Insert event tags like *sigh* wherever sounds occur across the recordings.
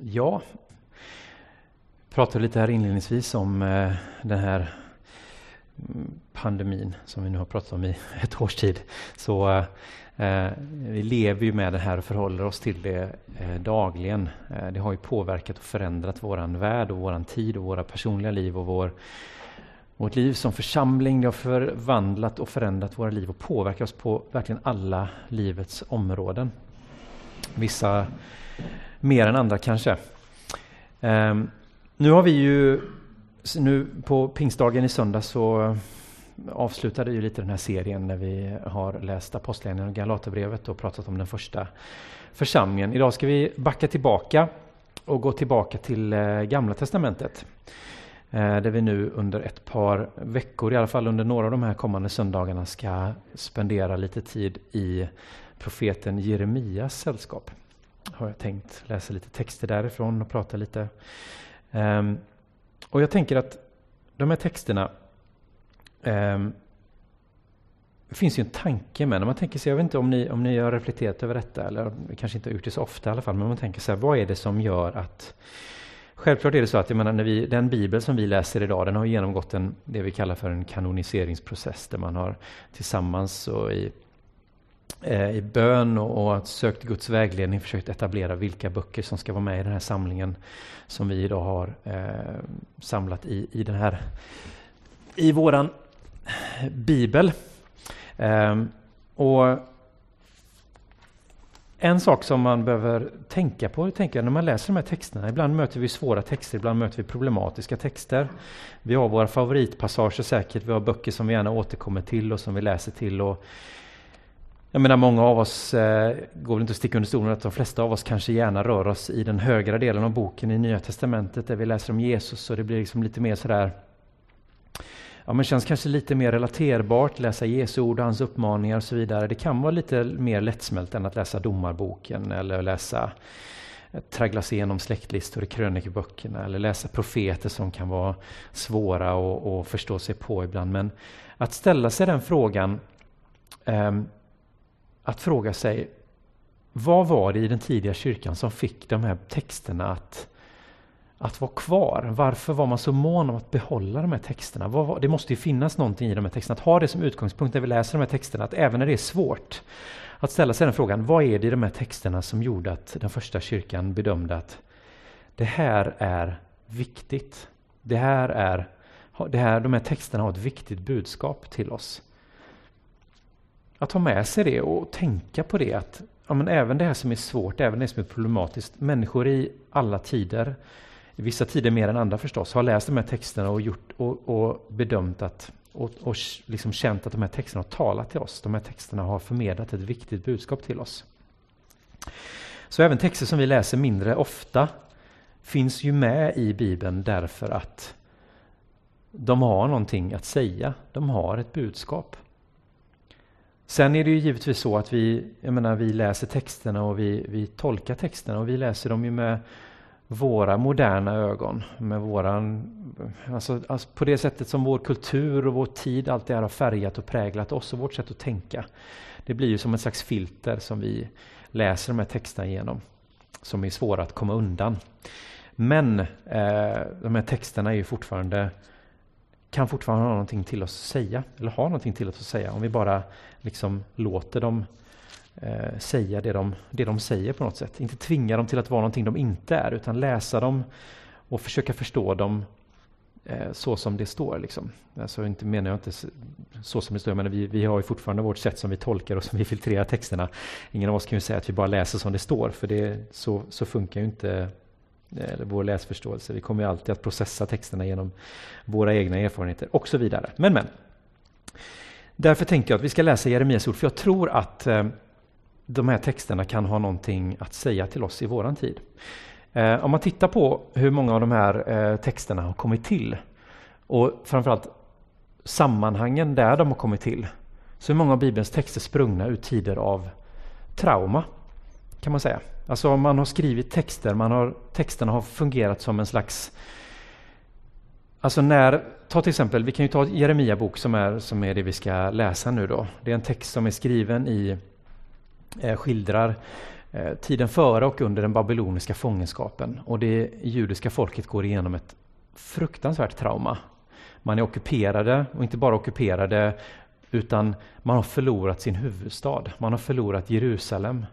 Ja, vi pratade lite här inledningsvis om eh, den här mm, pandemin som vi nu har pratat om i *laughs* ett års tid. Så eh, eh, vi lever ju med det här och förhåller oss till det eh, dagligen. Eh, det har ju påverkat och förändrat våran värld och våran tid och våra personliga liv och vår, vårt liv som församling. Det har förvandlat och förändrat våra liv och påverkat oss på verkligen alla livets områden. Vissa mer än andra kanske. Um, nu har vi ju, nu på pingstdagen i söndag så avslutade ju lite den här serien när vi har läst Apostlagärningarna och Galaterbrevet och pratat om den första församlingen. Idag ska vi backa tillbaka och gå tillbaka till eh, Gamla Testamentet. Eh, där vi nu under ett par veckor, i alla fall under några av de här kommande söndagarna, ska spendera lite tid i profeten Jeremias sällskap har jag tänkt läsa lite texter därifrån och prata lite. Um, och jag tänker att de här texterna um, det finns ju en tanke med när man tänker sig, jag vet inte om ni, om ni har reflekterat över detta, eller kanske inte har gjort det så ofta i alla fall, men man tänker så här, vad är det som gör att Självklart är det så att jag menar, när vi, den bibel som vi läser idag, den har genomgått en, det vi kallar för en kanoniseringsprocess, där man har tillsammans och i Eh, i bön och, och sökt Guds vägledning försökt etablera vilka böcker som ska vara med i den här samlingen som vi idag har eh, samlat i, i den här i våran bibel. Eh, och en sak som man behöver tänka på tänker jag, när man läser de här texterna, ibland möter vi svåra texter, ibland möter vi problematiska texter. Vi har våra favoritpassager säkert, vi har böcker som vi gärna återkommer till och som vi läser till. Och jag menar många av oss, eh, går väl inte att sticka under stolen att de flesta av oss kanske gärna rör oss i den högra delen av boken i Nya Testamentet där vi läser om Jesus och det blir liksom lite mer sådär Ja, men känns kanske lite mer relaterbart, läsa Jesu ord och hans uppmaningar och så vidare. Det kan vara lite mer lättsmält än att läsa domarboken eller läsa eh, traggla sig igenom släktlistor i krönikeböckerna eller läsa profeter som kan vara svåra att förstå sig på ibland. Men att ställa sig den frågan um, att fråga sig vad var det i den tidiga kyrkan som fick de här texterna att, att vara kvar? Varför var man så mån om att behålla de här texterna? Var, det måste ju finnas någonting i de här texterna. Att ha det som utgångspunkt när vi läser de här texterna, att även när det är svårt, att ställa sig den frågan, vad är det i de här texterna som gjorde att den första kyrkan bedömde att det här är viktigt. Det här är, det här, de här texterna har ett viktigt budskap till oss. Att ha med sig det och tänka på det att ja, men även det här som är svårt, även det som är problematiskt, människor i alla tider, i vissa tider mer än andra förstås, har läst de här texterna och, gjort, och, och bedömt att och, och liksom känt att de här texterna har talat till oss. De här texterna har förmedlat ett viktigt budskap till oss. Så även texter som vi läser mindre ofta finns ju med i Bibeln därför att de har någonting att säga. De har ett budskap. Sen är det ju givetvis så att vi, jag menar, vi läser texterna och vi, vi tolkar texterna och vi läser dem ju med våra moderna ögon. Med våran, alltså, alltså på det sättet som vår kultur och vår tid alltid har färgat och präglat oss och vårt sätt att tänka. Det blir ju som ett slags filter som vi läser de här texterna genom. Som är svåra att komma undan. Men eh, de här texterna är ju fortfarande kan fortfarande ha någonting till oss att säga, eller har någonting till oss att säga, om vi bara liksom låter dem eh, säga det de, det de säger på något sätt. Inte tvinga dem till att vara någonting de inte är, utan läsa dem och försöka förstå dem eh, så som det står. Liksom. Alltså inte menar jag inte så som det står, men vi, vi har ju fortfarande vårt sätt som vi tolkar och som vi filtrerar texterna. Ingen av oss kan ju säga att vi bara läser som det står, för det, så, så funkar ju inte Eh, eller vår läsförståelse. Vi kommer alltid att processa texterna genom våra egna erfarenheter och så vidare. Men, men. Därför tänkte jag att vi ska läsa Jeremias ord, för jag tror att eh, de här texterna kan ha någonting att säga till oss i våran tid. Eh, om man tittar på hur många av de här eh, texterna har kommit till och framförallt sammanhangen där de har kommit till, så är många av Bibelns texter sprungna ur tider av trauma, kan man säga. Alltså man har skrivit texter, man har, texterna har fungerat som en slags... Alltså när, ta till exempel, vi kan ju ta Jeremia bok som är, som är det vi ska läsa nu då. Det är en text som är skriven i, eh, skildrar eh, tiden före och under den babyloniska fångenskapen. Och det judiska folket går igenom ett fruktansvärt trauma. Man är ockuperade, och inte bara ockuperade, utan man har förlorat sin huvudstad. Man har förlorat Jerusalem.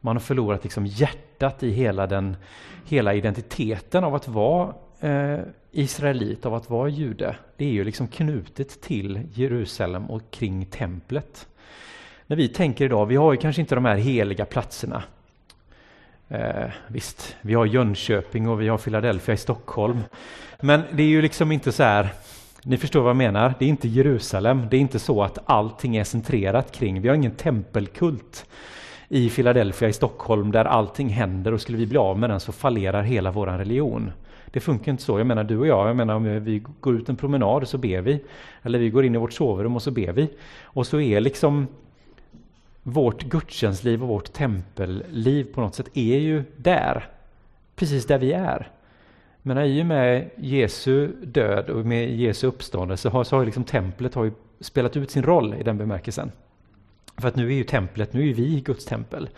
Man har förlorat liksom hjärtat i hela, den, hela identiteten av att vara eh, israelit, av att vara jude. Det är ju liksom knutet till Jerusalem och kring templet. När vi tänker idag, vi har ju kanske inte de här heliga platserna. Eh, visst, vi har Jönköping och vi har Philadelphia i Stockholm. Men det är ju liksom inte så här, ni förstår vad jag menar, det är inte Jerusalem, det är inte så att allting är centrerat kring, vi har ingen tempelkult i Philadelphia i Stockholm där allting händer och skulle vi bli av med den så fallerar hela vår religion. Det funkar inte så. Jag menar du och jag, jag menar om vi går ut en promenad så ber vi. Eller vi går in i vårt sovrum och så ber vi. Och så är liksom vårt gudstjänstliv och vårt tempelliv på något sätt är ju där. Precis där vi är. Men i och med Jesu död och med Jesu uppståndelse har, så har liksom templet har spelat ut sin roll i den bemärkelsen. För att nu är ju templet, nu är vi Guds tempel.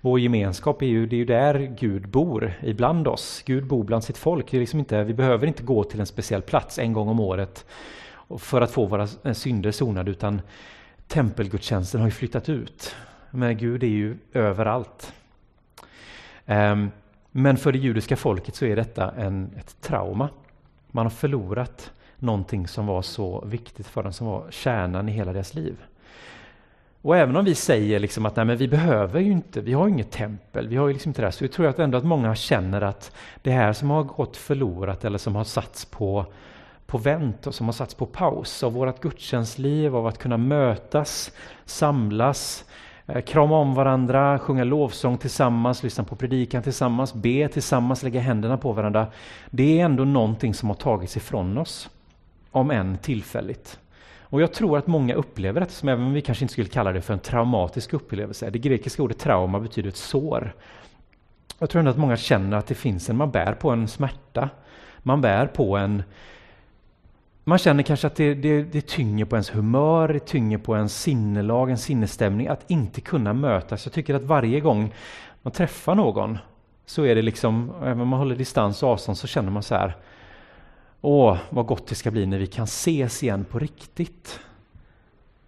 Vår gemenskap är ju, det är ju där Gud bor ibland oss. Gud bor bland sitt folk. Det är liksom inte, vi behöver inte gå till en speciell plats en gång om året för att få våra synder sonade utan tempelgudstjänsten har ju flyttat ut. Men Gud är ju överallt. Ehm, men för det judiska folket så är detta en, ett trauma. Man har förlorat någonting som var så viktigt för dem, som var kärnan i hela deras liv. Och även om vi säger liksom att nej, men vi behöver ju inte, vi har inget tempel, vi har ju liksom inte det, så jag tror jag ändå att många känner att det här som har gått förlorat eller som har satts på, på vänt och som har satts på paus av vårt gudstjänstliv, av att kunna mötas, samlas, eh, krama om varandra, sjunga lovsång tillsammans, lyssna på predikan tillsammans, be tillsammans, lägga händerna på varandra. Det är ändå någonting som har tagits ifrån oss, om än tillfälligt. Och jag tror att många upplever detta som, även om vi kanske inte skulle kalla det för en traumatisk upplevelse, det grekiska ordet trauma betyder ett sår. Jag tror ändå att många känner att det finns en, man bär på en smärta. Man bär på en man känner kanske att det, det, det tynger på ens humör, det tynger på ens sinnelag, en sinnesstämning, att inte kunna mötas. Jag tycker att varje gång man träffar någon så är det liksom, även om man håller distans och avstånd så känner man så här, Åh, vad gott det ska bli när vi kan ses igen på riktigt.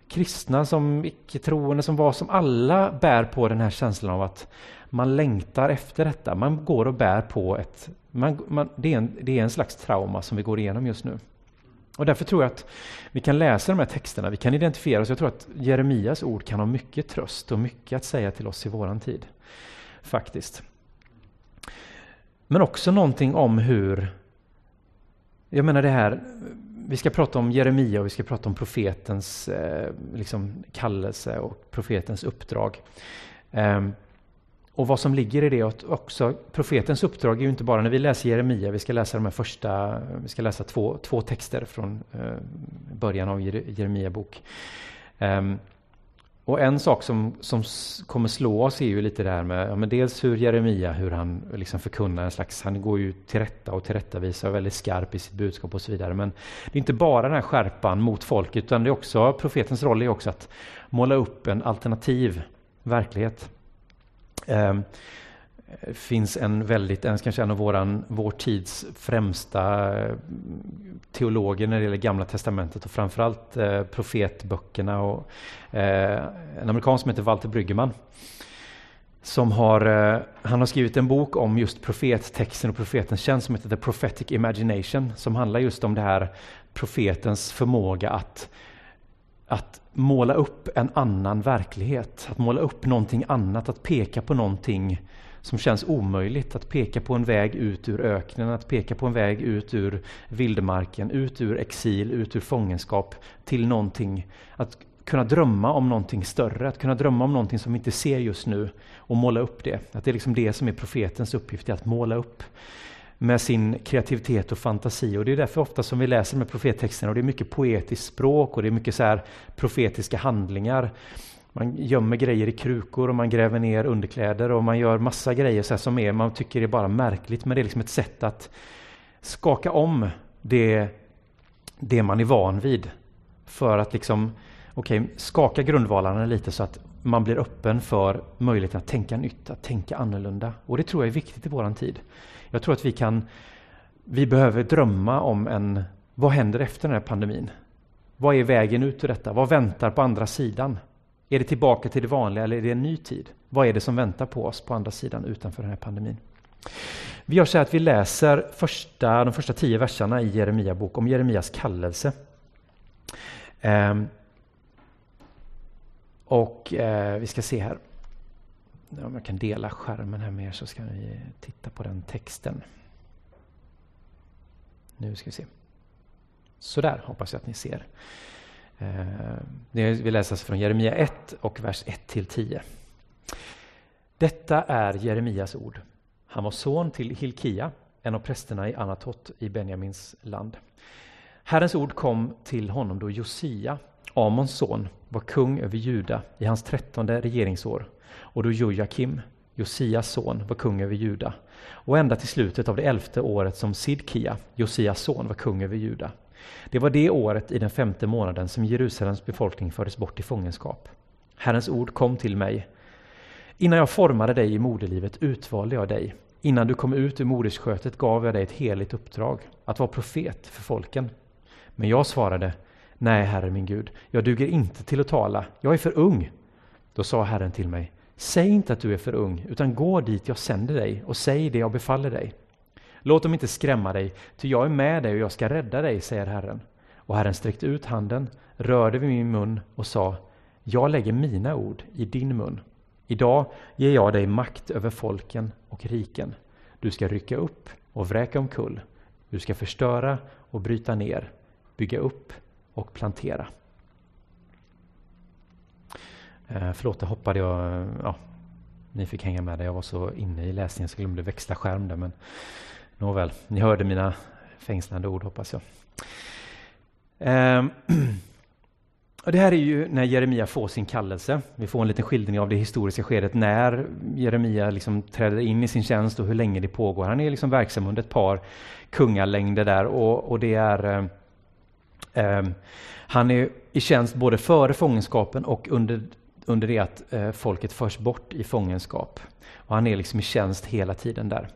Kristna som icke-troende, som var som alla bär på den här känslan av att man längtar efter detta. Man går och bär på ett... Man, man, det, är en, det är en slags trauma som vi går igenom just nu. Och därför tror jag att vi kan läsa de här texterna, vi kan identifiera oss. Jag tror att Jeremias ord kan ha mycket tröst och mycket att säga till oss i våran tid. Faktiskt. Men också någonting om hur jag menar det här, vi ska prata om Jeremia och vi ska prata om profetens eh, liksom kallelse och profetens uppdrag. Eh, och vad som ligger i det också, profetens uppdrag är ju inte bara när vi läser Jeremia, vi ska läsa de här första, vi ska läsa två, två texter från eh, början av Jeremia bok. Ehm, och en sak som, som kommer slå oss är ju lite det här med, ja, men dels hur Jeremia, hur han liksom förkunnar en slags, han går ju till rätta och tillrättavisar och är väldigt skarp i sitt budskap och så vidare. Men det är inte bara den här skärpan mot folk, utan det är också, profetens roll är också att måla upp en alternativ verklighet. Um, finns en väldigt, en, kanske en av våran, vår tids främsta eh, teologer när det gäller Gamla Testamentet och framförallt eh, profetböckerna. Och, eh, en amerikan som heter Walter Bryggeman. Som har, eh, han har skrivit en bok om just profettexten och profetens tjänst som heter The Prophetic Imagination som handlar just om det här profetens förmåga att, att måla upp en annan verklighet, att måla upp någonting annat, att peka på någonting som känns omöjligt. Att peka på en väg ut ur öknen, att peka på en väg ut ur vildmarken, ut ur exil, ut ur fångenskap till någonting. Att kunna drömma om någonting större, att kunna drömma om någonting som vi inte ser just nu och måla upp det. Att det är liksom det som är profetens uppgift, att måla upp med sin kreativitet och fantasi. Och det är därför ofta som vi läser med profettexterna och det är mycket poetiskt språk och det är mycket så profetiska handlingar. Man gömmer grejer i krukor och man gräver ner underkläder och man gör massa grejer så som är, man tycker det är bara märkligt men det är liksom ett sätt att skaka om det, det man är van vid. För att liksom, okay, skaka grundvalarna lite så att man blir öppen för möjligheten att tänka nytt, att tänka annorlunda. Och det tror jag är viktigt i vår tid. Jag tror att vi kan, vi behöver drömma om en, vad händer efter den här pandemin? Vad är vägen ut ur detta? Vad väntar på andra sidan? Är det tillbaka till det vanliga eller är det en ny tid? Vad är det som väntar på oss på andra sidan utanför den här pandemin? Vi gör så att vi läser första, de första tio verserna i Jeremia bok om Jeremias kallelse. Ehm, och eh, vi ska se här. Om jag kan dela skärmen här med er så ska vi titta på den texten. Nu ska vi se. Sådär hoppas jag att ni ser. Eh, det vill läsas från Jeremia 1 och vers 1 till 10. Detta är Jeremias ord. Han var son till Hilkia, en av prästerna i Anatot i Benjamins land. Herrens ord kom till honom då Josia, Amons son, var kung över Juda i hans trettonde regeringsår och då Jojakim, Josias son, var kung över Juda och ända till slutet av det elfte året som Sidkia, Josias son, var kung över Juda. Det var det året i den femte månaden som Jerusalems befolkning fördes bort i fångenskap. Herrens ord kom till mig. Innan jag formade dig i moderlivet utvalde jag dig. Innan du kom ut ur modersskötet gav jag dig ett heligt uppdrag, att vara profet för folken. Men jag svarade, nej, Herre min Gud, jag duger inte till att tala, jag är för ung. Då sa Herren till mig, säg inte att du är för ung, utan gå dit jag sänder dig och säg det jag befaller dig. Låt dem inte skrämma dig, ty jag är med dig och jag ska rädda dig, säger Herren. Och Herren sträckte ut handen, rörde vid min mun och sa, jag lägger mina ord i din mun. Idag ger jag dig makt över folken och riken. Du ska rycka upp och vräka omkull. Du ska förstöra och bryta ner, bygga upp och plantera. Eh, förlåt, det hoppade jag. Eh, ja, ni fick hänga med där. Jag var så inne i läsningen så jag glömde växla skärm där. Men Nåväl, ni hörde mina fängslande ord hoppas jag. Ehm, *clears throat* och det här är ju när Jeremia får sin kallelse. Vi får en liten skildring av det historiska skedet när Jeremia liksom träder in i sin tjänst och hur länge det pågår. Han är liksom verksam under ett par kungalängder där och, och det är eh, han är i tjänst både före fångenskapen och under, under det att eh, folket förs bort i fångenskap. Och han är liksom i tjänst hela tiden där.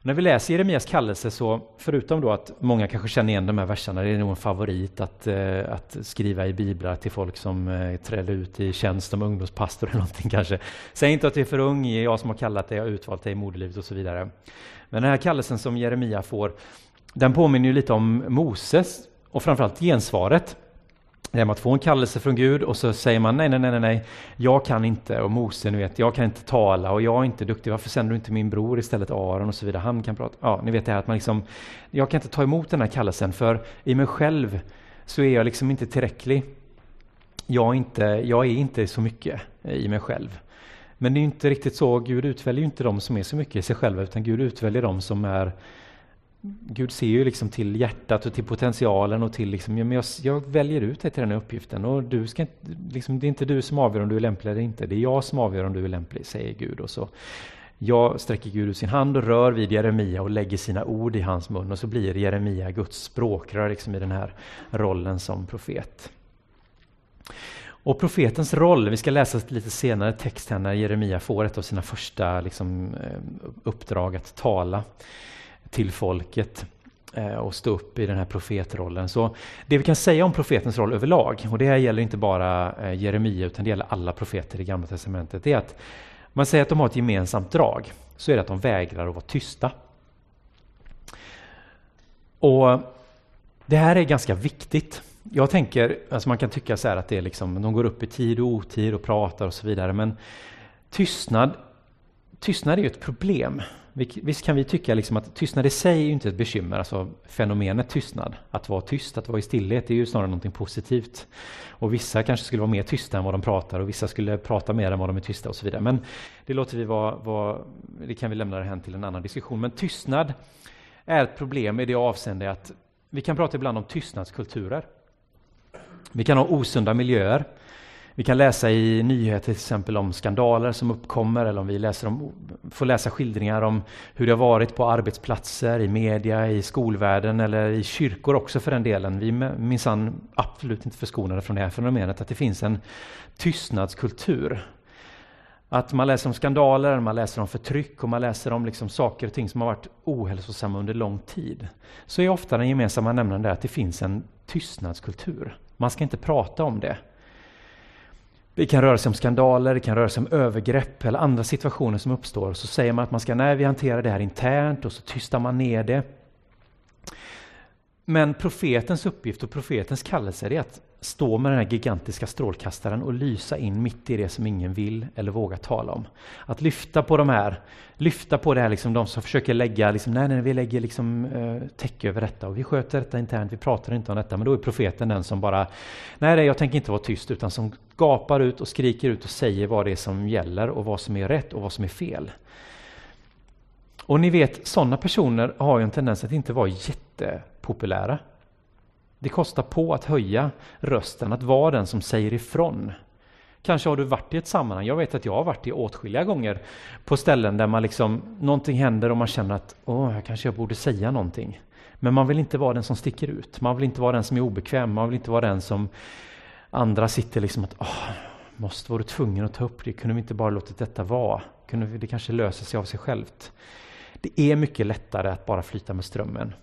Och när vi läser Jeremias kallelse så, förutom då att många kanske känner igen de här verserna, det är nog en favorit att, eh, att skriva i biblar till folk som eh, träder ut i tjänst som ungdomspastor eller någonting *laughs* kanske. Säg inte att du är för ung, jag som har kallat dig, jag har utvalt dig i moderlivet och så vidare. Men den här kallelsen som Jeremia får, den påminner ju lite om Moses och framförallt gensvaret. Det är att få en kallelse från Gud och så säger man nej, nej, nej, nej, jag kan inte och Mose, ni vet, jag kan inte tala och jag är inte duktig. Varför sänder du inte min bror istället Aron och så vidare? Han kan prata. Ja, ni vet det här att man liksom, jag kan inte ta emot den här kallelsen för i mig själv så är jag liksom inte tillräcklig. Jag är inte, jag är inte så mycket i mig själv. Men det är inte riktigt så. Gud utväljer inte de som är så mycket i sig själva utan Gud utväljer de som är Gud ser ju liksom till hjärtat och till potentialen och till liksom, ja, men jag, jag väljer ut dig till den här uppgiften och du ska liksom, det är inte du som avgör om du är lämplig eller inte, det är jag som avgör om du är lämplig, säger Gud. Och så jag sträcker Gud ut sin hand och rör vid Jeremia och lägger sina ord i hans mun och så blir Jeremia Guds språkrör liksom i den här rollen som profet. Och profetens roll, vi ska läsa lite senare text här när Jeremia får ett av sina första liksom, eh, uppdrag att tala till folket eh, och stå upp i den här profetrollen. Så det vi kan säga om profetens roll överlag, och det här gäller inte bara eh, Jeremia utan det gäller alla profeter i Gamla Testamentet, det är att man säger att de har ett gemensamt drag, så är det att de vägrar att vara tysta. Och Det här är ganska viktigt. Jag tänker, alltså man kan tycka så att det är liksom, de går upp i tid och otid och pratar och så vidare, men tystnad, tystnad är ju ett problem. Visst kan vi tycka liksom att tystnad i sig är inte ett bekymmer, alltså fenomenet tystnad. Att vara tyst, att vara i stillhet, är ju snarare någonting positivt. Och vissa kanske skulle vara mer tysta än vad de pratar och vissa skulle prata mer än vad de är tysta och så vidare. Men det låter vi vara, vara det kan vi lämna det till en annan diskussion. Men tystnad är ett problem i det avseende att vi kan prata ibland om tystnadskulturer. Vi kan ha osunda miljöer. Vi kan läsa i nyheter till exempel om skandaler som uppkommer eller om vi läser om, får läsa skildringar om hur det har varit på arbetsplatser, i media, i skolvärlden eller i kyrkor också för den delen. Vi är minsann absolut inte förskonade från det här fenomenet att det finns en tystnadskultur Att man läser om skandaler, man läser om förtryck och man läser om liksom saker och ting som har varit ohälsosamma under lång tid. Så är ofta den gemensamma nämnaren där att det finns en tystnadskultur. Man ska inte prata om det. Det kan röra sig om skandaler, det kan röra sig om övergrepp eller andra situationer som uppstår. Så säger man att man ska, nej vi hanterar det här internt och så tystar man ner det. Men profetens uppgift och profetens kallelse är att stå med den här gigantiska strålkastaren och lysa in mitt i det som ingen vill eller vågar tala om. Att lyfta på de här, lyfta på det här, liksom de som försöker lägga, liksom, nej, nej, vi lägger liksom, eh, täcke över detta och vi sköter detta internt, vi pratar inte om detta. Men då är profeten den som bara, nej, nej, jag tänker inte vara tyst, utan som gapar ut och skriker ut och säger vad det är som gäller och vad som är rätt och vad som är fel. Och ni vet, sådana personer har ju en tendens att inte vara jättepopulära. Det kostar på att höja rösten, att vara den som säger ifrån. Kanske har du varit i ett sammanhang, jag vet att jag har varit i åtskilliga gånger på ställen där man liksom, någonting händer och man känner att åh, här kanske jag borde säga någonting. Men man vill inte vara den som sticker ut, man vill inte vara den som är obekväm, man vill inte vara den som andra sitter liksom att åh, måste vara tvungen att ta upp det, kunde vi inte bara låtit detta vara? Kunde vi, det kanske löser sig av sig självt. Det är mycket lättare att bara flyta med strömmen.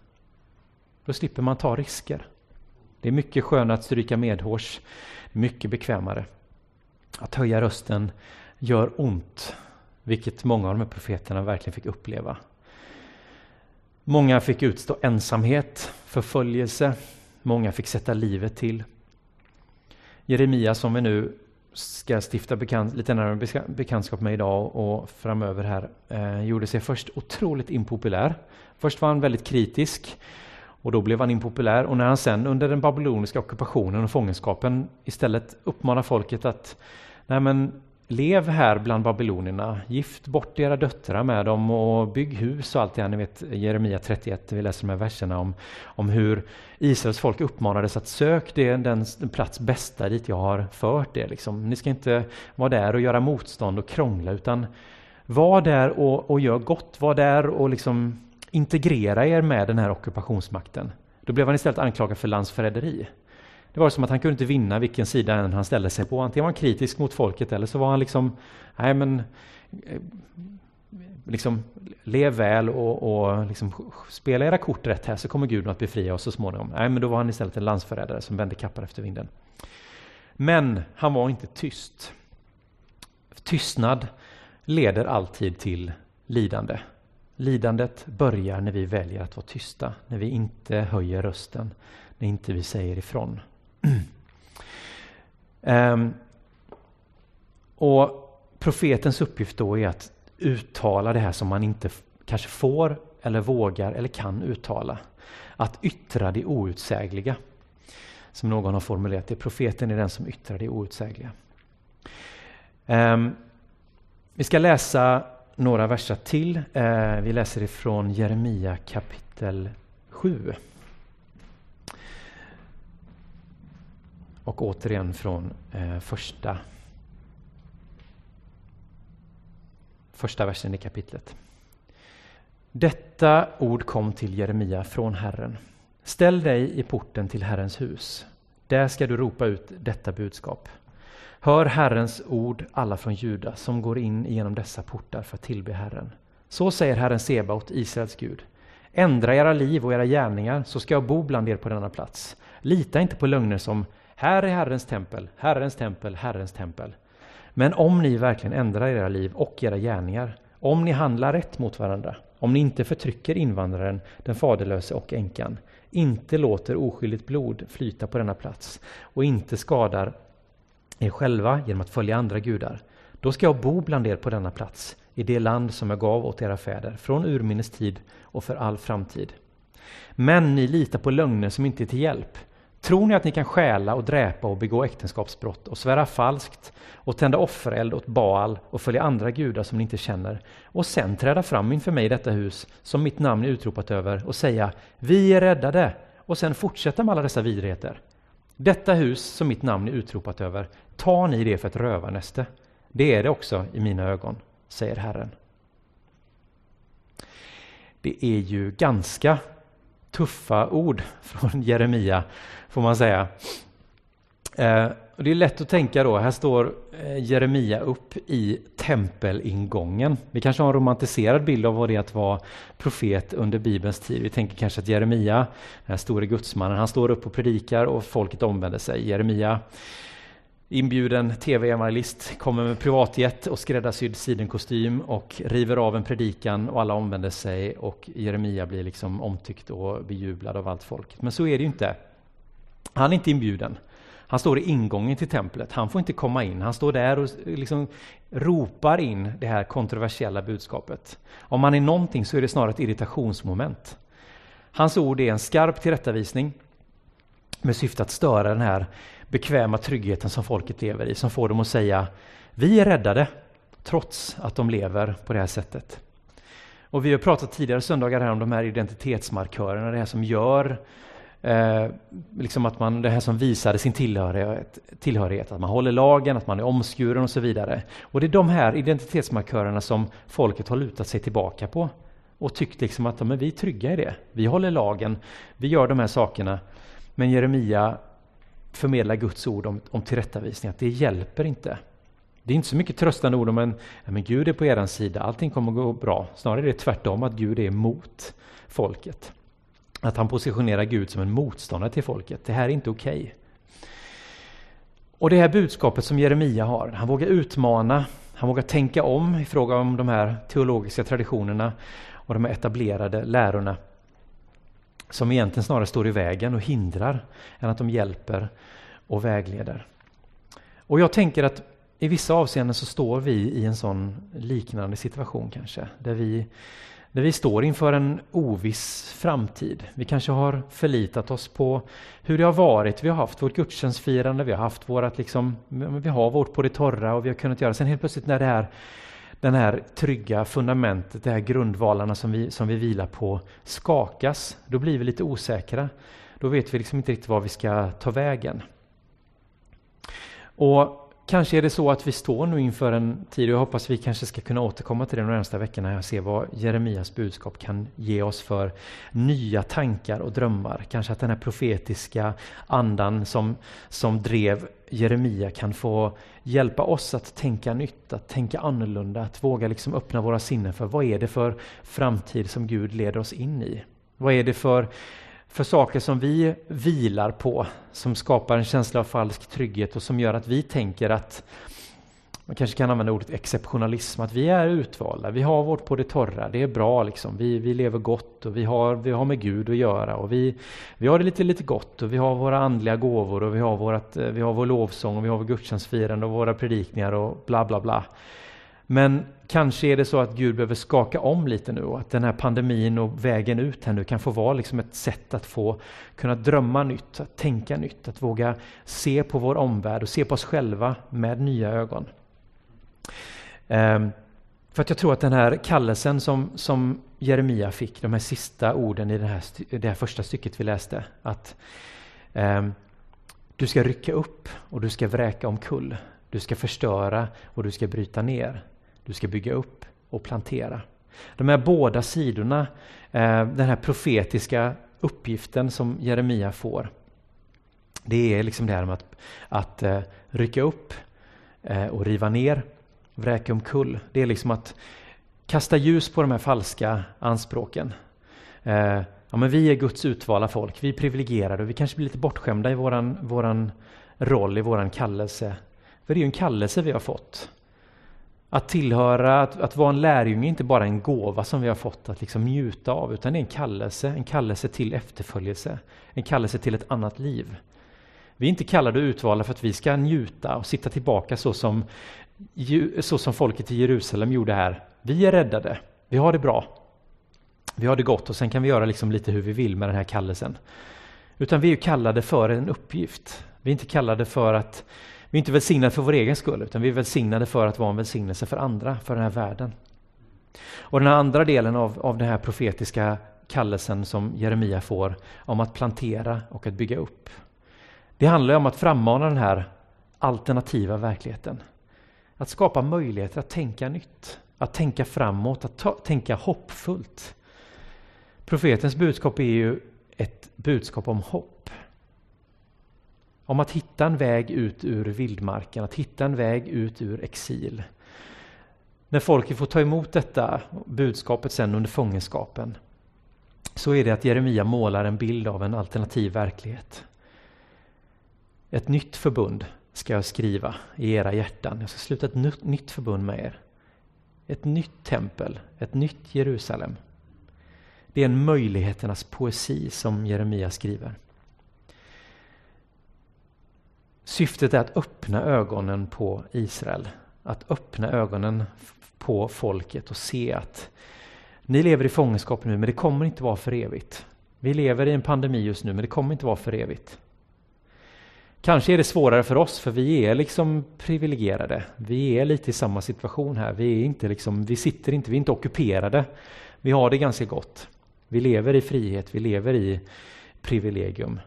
Då slipper man ta risker. Det är mycket skönare att stryka medhårs, mycket bekvämare. Att höja rösten gör ont, vilket många av de här profeterna verkligen fick uppleva. Många fick utstå ensamhet, förföljelse, många fick sätta livet till. Jeremia som vi nu ska stifta bekant, lite närmare bekantskap med idag och framöver här, eh, gjorde sig först otroligt impopulär. Först var han väldigt kritisk och då blev han impopulär och när han sen under den babyloniska ockupationen och fångenskapen istället uppmanar folket att Nej men lev här bland babylonierna, gift bort era döttrar med dem och bygg hus och allt det här. Ni vet Jeremia 31, vi läser de här verserna om, om hur Israels folk uppmanades att sök det, den plats bästa dit jag har fört er. Liksom. Ni ska inte vara där och göra motstånd och krångla utan var där och, och gör gott, var där och liksom integrera er med den här ockupationsmakten. Då blev han istället anklagad för landsförräderi. Det var som att han kunde inte vinna vilken sida än han ställde sig på. Antingen var han kritisk mot folket eller så var han liksom, nej men, eh, liksom lev väl och, och liksom, spela era kort rätt här så kommer Gud att befria oss så småningom. Nej, men då var han istället en landsförrädare som vände kappar efter vinden. Men han var inte tyst. Tystnad leder alltid till lidande. Lidandet börjar när vi väljer att vara tysta, när vi inte höjer rösten, när inte vi säger ifrån. um, *clears throat* och Profetens uppgift då är att uttala det här som man inte kanske får eller vågar eller kan uttala. Att yttra det outsägliga. Som någon har formulerat det, profeten är den som yttrar det outsägliga. Um, vi ska läsa några verser till. Eh, vi läser ifrån Jeremia kapitel 7. Och återigen från eh, första, första versen i kapitlet. Detta ord kom till Jeremia från Herren. Ställ dig i porten till Herrens hus. Där ska du ropa ut detta budskap. Hör Herrens ord, alla från Juda, som går in genom dessa portar för att tillbe Herren. Så säger Herren Sebaot, Israels Gud. Ändra era liv och era gärningar, så ska jag bo bland er på denna plats. Lita inte på lögner som här är Herrens tempel, Herrens tempel, Herrens tempel. Men om ni verkligen ändrar era liv och era gärningar, om ni handlar rätt mot varandra, om ni inte förtrycker invandraren, den faderlöse och änkan, inte låter oskyldigt blod flyta på denna plats och inte skadar er själva genom att följa andra gudar. Då ska jag bo bland er på denna plats, i det land som jag gav åt era fäder, från urminnes tid och för all framtid. Men ni litar på lögner som inte är till hjälp. Tror ni att ni kan stjäla och dräpa och begå äktenskapsbrott och svära falskt och tända offereld åt Baal och följa andra gudar som ni inte känner och sen träda fram inför mig i detta hus som mitt namn är utropat över och säga ”Vi är räddade” och sen fortsätta med alla dessa vidrigheter? Detta hus som mitt namn är utropat över, tar ni det för ett rövarnäste? Det är det också i mina ögon, säger Herren. Det är ju ganska tuffa ord från Jeremia, får man säga. Eh, och det är lätt att tänka då, här står eh, Jeremia upp i tempelingången. Vi kanske har en romantiserad bild av vad det är att vara profet under Bibelns tid. Vi tänker kanske att Jeremia, den här store gudsmannen, han står upp och predikar och folket omvänder sig. Jeremia, inbjuden tv-evangelist, kommer med privatjet och skräddarsydd sidenkostym och river av en predikan och alla omvänder sig och Jeremia blir liksom omtyckt och bejublad av allt folket. Men så är det ju inte. Han är inte inbjuden. Han står i ingången till templet. Han får inte komma in. Han står där och liksom ropar in det här kontroversiella budskapet. Om han är någonting så är det snarare ett irritationsmoment. Hans ord är en skarp tillrättavisning med syfte att störa den här bekväma tryggheten som folket lever i, som får dem att säga vi är räddade, trots att de lever på det här sättet. Och vi har pratat tidigare söndagar här om de här identitetsmarkörerna, det här som gör Eh, liksom att man, det här som visade sin tillhörighet, tillhörighet, att man håller lagen, att man är omskuren och så vidare. Och det är de här identitetsmarkörerna som folket har lutat sig tillbaka på och tyckt liksom att men vi är trygga i det. Vi håller lagen, vi gör de här sakerna. Men Jeremia förmedlar Guds ord om, om tillrättavisning, att det hjälper inte. Det är inte så mycket tröstande ord om en, men Gud är på er sida, allting kommer att gå bra. Snarare är det tvärtom, att Gud är emot folket. Att han positionerar Gud som en motståndare till folket. Det här är inte okej. Okay. Och det här budskapet som Jeremia har, han vågar utmana, han vågar tänka om i fråga om de här teologiska traditionerna och de här etablerade lärorna som egentligen snarare står i vägen och hindrar än att de hjälper och vägleder. Och jag tänker att i vissa avseenden så står vi i en sån liknande situation kanske, där vi när vi står inför en oviss framtid. Vi kanske har förlitat oss på hur det har varit. Vi har haft vårt gudstjänstfirande, vi har haft vårat liksom, vi har vårt på det torra och vi har kunnat göra. Sen helt plötsligt när det här, den här trygga fundamentet, de här grundvalarna som vi, som vi vilar på skakas, då blir vi lite osäkra. Då vet vi liksom inte riktigt var vi ska ta vägen. Och Kanske är det så att vi står nu inför en tid, och jag hoppas vi kanske ska kunna återkomma till det de närmsta veckorna och se vad Jeremias budskap kan ge oss för nya tankar och drömmar. Kanske att den här profetiska andan som, som drev Jeremia kan få hjälpa oss att tänka nytt, att tänka annorlunda, att våga liksom öppna våra sinnen för vad är det för framtid som Gud leder oss in i? Vad är det för för saker som vi vilar på, som skapar en känsla av falsk trygghet och som gör att vi tänker att man kanske kan använda ordet exceptionalism, att vi är utvalda, vi har vårt på det torra, det är bra liksom, vi, vi lever gott och vi har, vi har med Gud att göra och vi, vi har det lite, lite gott och vi har våra andliga gåvor och vi har, vårat, vi har vår lovsång och vi har vår gudstjänstfirande och våra predikningar och bla bla bla. Men kanske är det så att Gud behöver skaka om lite nu och att den här pandemin och vägen ut här nu kan få vara liksom ett sätt att få kunna drömma nytt, att tänka nytt, att våga se på vår omvärld och se på oss själva med nya ögon. Um, för att jag tror att den här kallelsen som, som Jeremia fick, de här sista orden i det här, det här första stycket vi läste, att um, du ska rycka upp och du ska vräka omkull. Du ska förstöra och du ska bryta ner. Du ska bygga upp och plantera. De här båda sidorna, eh, den här profetiska uppgiften som Jeremia får, det är liksom det här med att, att eh, rycka upp eh, och riva ner, vräka omkull. Det är liksom att kasta ljus på de här falska anspråken. Ja, men vi är Guds utvalda folk, vi är privilegierade och vi kanske blir lite bortskämda i våran, våran roll, i våran kallelse. För det är ju en kallelse vi har fått. Att tillhöra, att, att vara en lärjunge är inte bara en gåva som vi har fått att liksom njuta av, utan det är en kallelse, en kallelse till efterföljelse, en kallelse till ett annat liv. Vi är inte kallade och utvalda för att vi ska njuta och sitta tillbaka så som, så som folket i Jerusalem gjorde här. Vi är räddade, vi har det bra, vi har det gott och sen kan vi göra liksom lite hur vi vill med den här kallelsen. Utan vi är kallade för en uppgift. Vi är inte kallade för att vi är inte välsignade för vår egen skull, utan vi är välsignade för att vara en välsignelse för andra, för den här världen. Och den andra delen av, av den här profetiska kallelsen som Jeremia får om att plantera och att bygga upp. Det handlar om att frammana den här alternativa verkligheten. Att skapa möjligheter att tänka nytt, att tänka framåt, att ta, tänka hoppfullt. Profetens budskap är ju ett budskap om hopp om att hitta en väg ut ur vildmarken, att hitta en väg ut ur exil. När folket får ta emot detta budskapet sen under fångenskapen så är det att Jeremia målar en bild av en alternativ verklighet. Ett nytt förbund ska jag skriva i era hjärtan. Jag ska sluta ett nytt förbund med er. Ett nytt tempel, ett nytt Jerusalem. Det är en möjligheternas poesi som Jeremia skriver. Syftet är att öppna ögonen på Israel, att öppna ögonen på folket och se att ni lever i fångenskap nu, men det kommer inte vara för evigt. Vi lever i en pandemi just nu, men det kommer inte vara för evigt. Kanske är det svårare för oss, för vi är liksom privilegierade. Vi är lite i samma situation här. Vi, är inte liksom, vi sitter inte, vi är inte ockuperade. Vi har det ganska gott. Vi lever i frihet, vi lever i privilegium.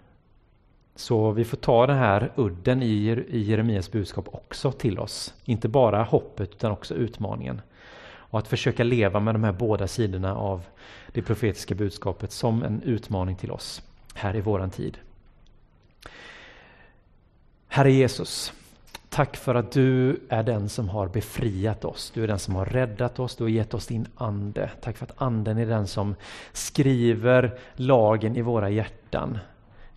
Så vi får ta den här udden i Jeremias budskap också till oss. Inte bara hoppet utan också utmaningen. Och att försöka leva med de här båda sidorna av det profetiska budskapet som en utmaning till oss här i våran tid. Herre Jesus, tack för att du är den som har befriat oss. Du är den som har räddat oss, du har gett oss din ande. Tack för att anden är den som skriver lagen i våra hjärtan.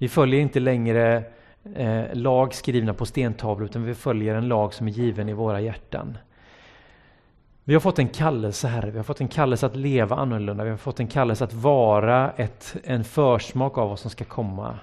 Vi följer inte längre eh, lag skrivna på stentavlor utan vi följer en lag som är given i våra hjärtan. Vi har fått en kallelse, Herre. Vi har fått en kallelse att leva annorlunda. Vi har fått en kallelse att vara ett, en försmak av vad som ska komma.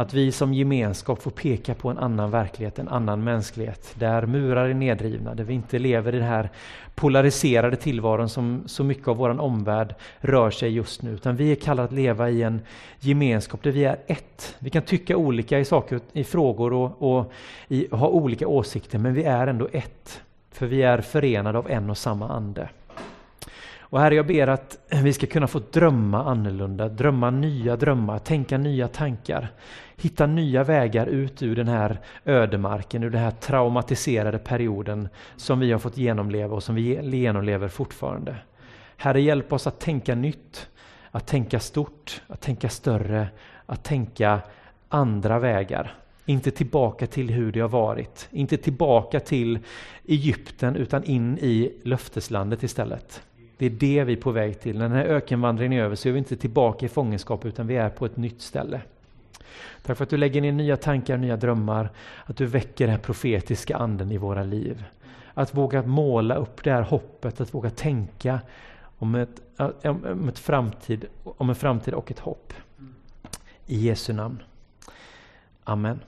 Att vi som gemenskap får peka på en annan verklighet, en annan mänsklighet, där murar är nedrivna, där vi inte lever i den här polariserade tillvaron som så mycket av vår omvärld rör sig just nu, utan vi är kallade att leva i en gemenskap där vi är ett. Vi kan tycka olika i saker, i frågor och, och i, ha olika åsikter, men vi är ändå ett. För vi är förenade av en och samma ande. Och Herre, jag ber att vi ska kunna få drömma annorlunda, drömma nya drömmar, tänka nya tankar, hitta nya vägar ut ur den här ödemarken, ur den här traumatiserade perioden som vi har fått genomleva och som vi genomlever fortfarande. Herre, hjälp oss att tänka nytt, att tänka stort, att tänka större, att tänka andra vägar. Inte tillbaka till hur det har varit, inte tillbaka till Egypten utan in i löfteslandet istället. Det är det vi är på väg till. När den här ökenvandringen är över så är vi inte tillbaka i fångenskap utan vi är på ett nytt ställe. Tack för att du lägger ner nya tankar, nya drömmar, att du väcker den profetiska anden i våra liv. Att våga måla upp det här hoppet, att våga tänka om, ett, om, ett framtid, om en framtid och ett hopp. I Jesu namn. Amen.